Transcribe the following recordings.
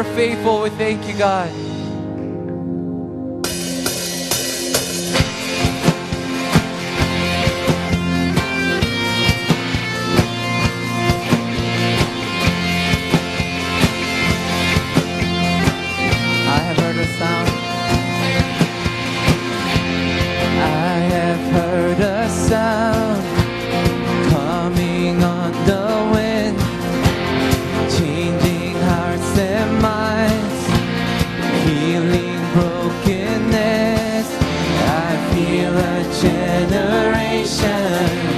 You're faithful. We thank you, God. heal a generation.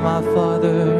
my Father.